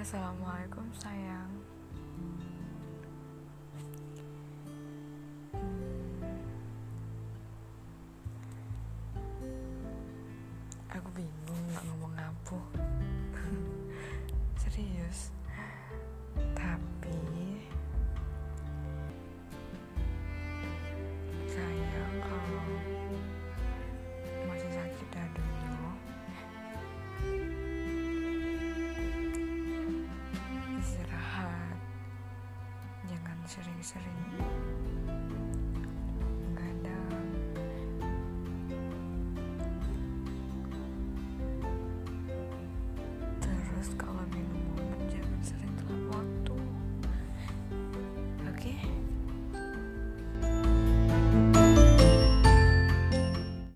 Assalamualaikum sayang. Aku bingung gak ngomong apa sering-sering.